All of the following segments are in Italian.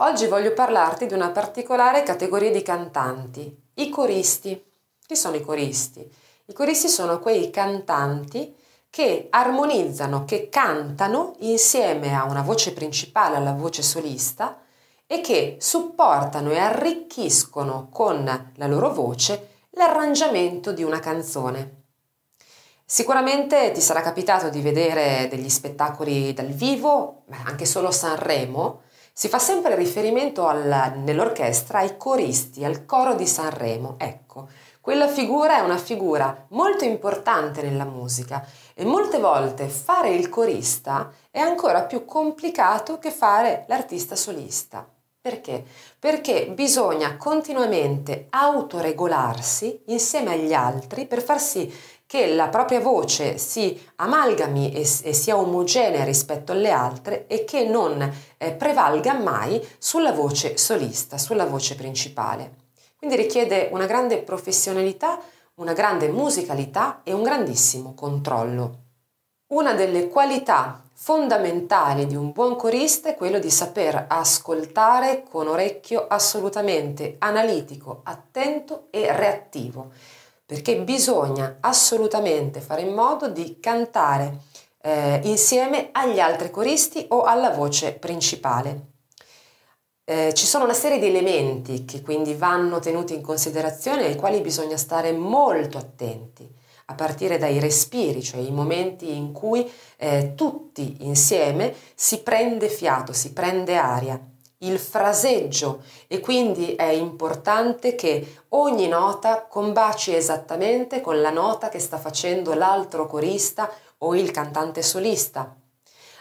Oggi voglio parlarti di una particolare categoria di cantanti, i coristi. Chi sono i coristi? I coristi sono quei cantanti che armonizzano, che cantano insieme a una voce principale, alla voce solista e che supportano e arricchiscono con la loro voce l'arrangiamento di una canzone. Sicuramente ti sarà capitato di vedere degli spettacoli dal vivo, anche solo Sanremo, si fa sempre riferimento alla, nell'orchestra ai coristi, al coro di Sanremo. Ecco, quella figura è una figura molto importante nella musica e molte volte fare il corista è ancora più complicato che fare l'artista solista. Perché? Perché bisogna continuamente autoregolarsi insieme agli altri per far sì che la propria voce si amalgami e, e sia omogenea rispetto alle altre e che non eh, prevalga mai sulla voce solista, sulla voce principale. Quindi richiede una grande professionalità, una grande musicalità e un grandissimo controllo. Una delle qualità fondamentali di un buon corista è quello di saper ascoltare con orecchio assolutamente analitico, attento e reattivo perché bisogna assolutamente fare in modo di cantare eh, insieme agli altri coristi o alla voce principale. Eh, ci sono una serie di elementi che quindi vanno tenuti in considerazione ai quali bisogna stare molto attenti, a partire dai respiri, cioè i momenti in cui eh, tutti insieme si prende fiato, si prende aria il fraseggio e quindi è importante che ogni nota combaci esattamente con la nota che sta facendo l'altro corista o il cantante solista.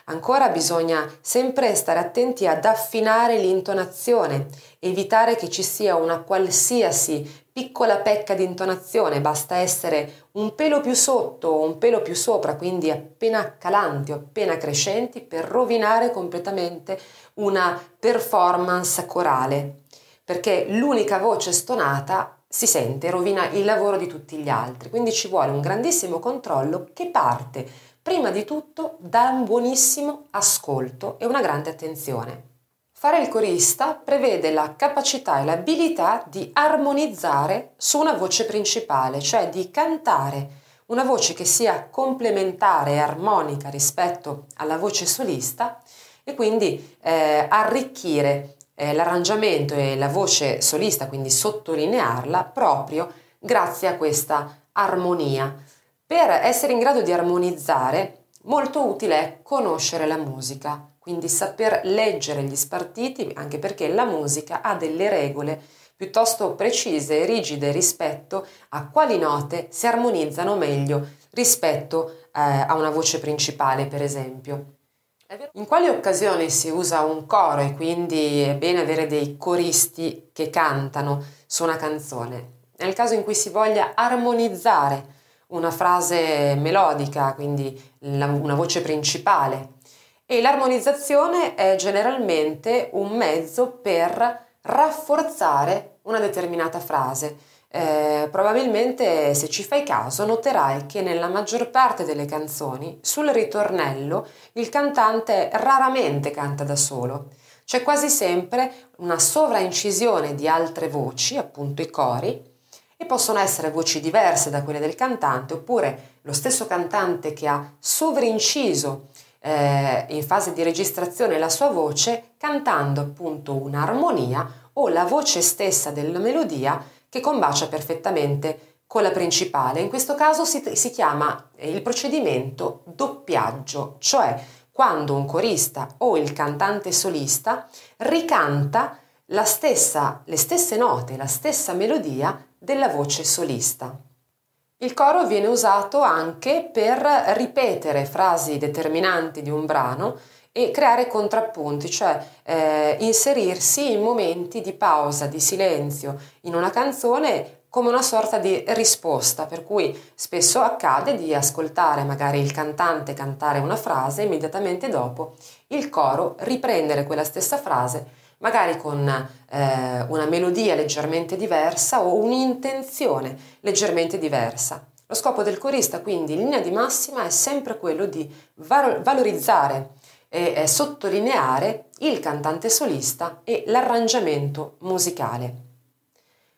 Ancora bisogna sempre stare attenti ad affinare l'intonazione, evitare che ci sia una qualsiasi piccola pecca di intonazione, basta essere un pelo più sotto o un pelo più sopra, quindi appena calanti o appena crescenti, per rovinare completamente una performance corale, perché l'unica voce stonata si sente, rovina il lavoro di tutti gli altri, quindi ci vuole un grandissimo controllo che parte prima di tutto da un buonissimo ascolto e una grande attenzione. Fare il corista prevede la capacità e l'abilità di armonizzare su una voce principale, cioè di cantare una voce che sia complementare e armonica rispetto alla voce solista e quindi eh, arricchire eh, l'arrangiamento e la voce solista, quindi sottolinearla proprio grazie a questa armonia. Per essere in grado di armonizzare, molto utile è conoscere la musica, quindi saper leggere gli spartiti, anche perché la musica ha delle regole piuttosto precise e rigide rispetto a quali note si armonizzano meglio rispetto eh, a una voce principale, per esempio. In quali occasioni si usa un coro e quindi è bene avere dei coristi che cantano su una canzone? Nel caso in cui si voglia armonizzare una frase melodica, quindi la, una voce principale. E l'armonizzazione è generalmente un mezzo per rafforzare una determinata frase. Eh, probabilmente se ci fai caso noterai che nella maggior parte delle canzoni sul ritornello il cantante raramente canta da solo. C'è quasi sempre una sovraincisione di altre voci, appunto i cori, e possono essere voci diverse da quelle del cantante oppure lo stesso cantante che ha sovrainciso eh, in fase di registrazione la sua voce cantando appunto un'armonia o la voce stessa della melodia che combacia perfettamente con la principale. In questo caso si, si chiama il procedimento doppiaggio, cioè quando un corista o il cantante solista ricanta stessa, le stesse note, la stessa melodia della voce solista. Il coro viene usato anche per ripetere frasi determinanti di un brano e creare contrappunti, cioè eh, inserirsi in momenti di pausa, di silenzio in una canzone come una sorta di risposta, per cui spesso accade di ascoltare magari il cantante cantare una frase e immediatamente dopo il coro riprendere quella stessa frase magari con eh, una melodia leggermente diversa o un'intenzione leggermente diversa. Lo scopo del corista quindi in linea di massima è sempre quello di valorizzare e eh, sottolineare il cantante solista e l'arrangiamento musicale.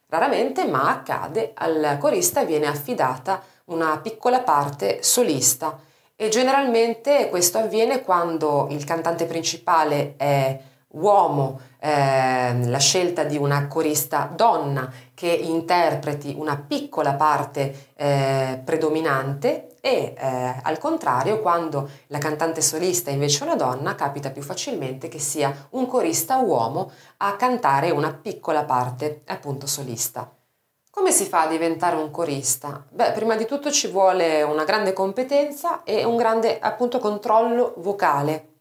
Raramente, ma accade, al corista viene affidata una piccola parte solista e generalmente questo avviene quando il cantante principale è uomo, eh, la scelta di una corista donna che interpreti una piccola parte eh, predominante e eh, al contrario quando la cantante solista è invece una donna capita più facilmente che sia un corista uomo a cantare una piccola parte appunto solista. Come si fa a diventare un corista? Beh, prima di tutto ci vuole una grande competenza e un grande appunto controllo vocale.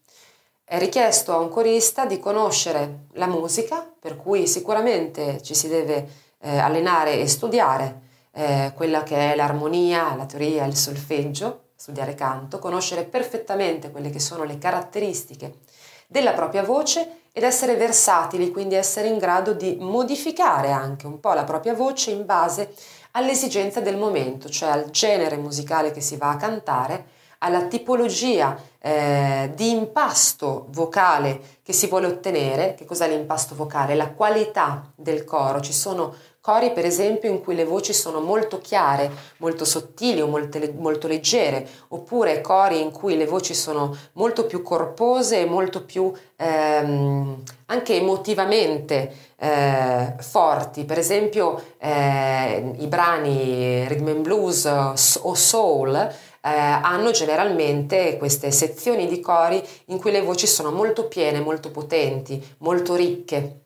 È richiesto a un corista di conoscere la musica, per cui sicuramente ci si deve eh, allenare e studiare eh, quella che è l'armonia, la teoria, il solfeggio, studiare canto, conoscere perfettamente quelle che sono le caratteristiche della propria voce ed essere versatili, quindi essere in grado di modificare anche un po' la propria voce in base all'esigenza del momento, cioè al genere musicale che si va a cantare, alla tipologia eh, di impasto vocale che si vuole ottenere. Che cos'è l'impasto vocale? La qualità del coro. Ci sono Cori per esempio in cui le voci sono molto chiare, molto sottili o molto, molto leggere, oppure cori in cui le voci sono molto più corpose e molto più ehm, anche emotivamente eh, forti. Per esempio eh, i brani rhythm and blues o soul eh, hanno generalmente queste sezioni di cori in cui le voci sono molto piene, molto potenti, molto ricche.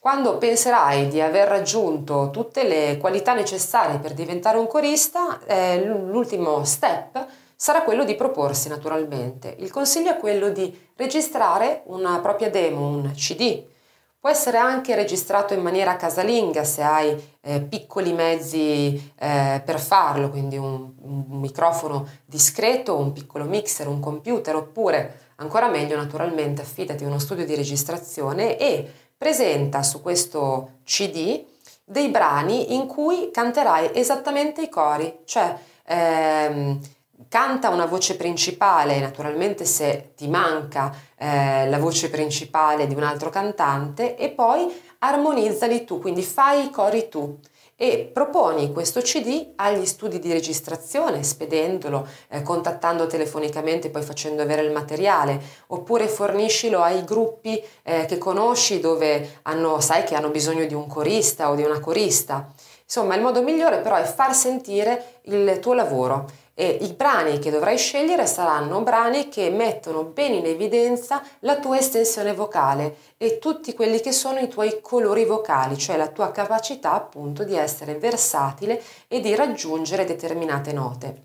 Quando penserai di aver raggiunto tutte le qualità necessarie per diventare un corista, eh, l'ultimo step sarà quello di proporsi naturalmente. Il consiglio è quello di registrare una propria demo, un CD. Può essere anche registrato in maniera casalinga se hai eh, piccoli mezzi eh, per farlo, quindi un, un microfono discreto, un piccolo mixer, un computer, oppure ancora meglio naturalmente affidati a uno studio di registrazione e presenta su questo CD dei brani in cui canterai esattamente i cori, cioè ehm, canta una voce principale, naturalmente se ti manca eh, la voce principale di un altro cantante e poi armonizzali tu, quindi fai i cori tu e proponi questo CD agli studi di registrazione, spedendolo, eh, contattando telefonicamente, poi facendo avere il materiale, oppure forniscilo ai gruppi eh, che conosci dove hanno, sai che hanno bisogno di un corista o di una corista. Insomma, il modo migliore però è far sentire il tuo lavoro e i brani che dovrai scegliere saranno brani che mettono bene in evidenza la tua estensione vocale e tutti quelli che sono i tuoi colori vocali, cioè la tua capacità appunto di essere versatile e di raggiungere determinate note.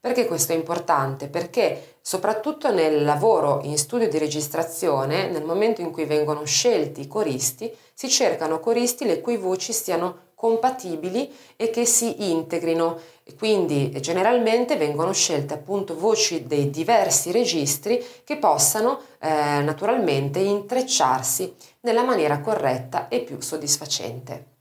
Perché questo è importante? Perché soprattutto nel lavoro in studio di registrazione, nel momento in cui vengono scelti i coristi, si cercano coristi le cui voci siano compatibili e che si integrino quindi generalmente vengono scelte appunto voci dei diversi registri che possano eh, naturalmente intrecciarsi nella maniera corretta e più soddisfacente.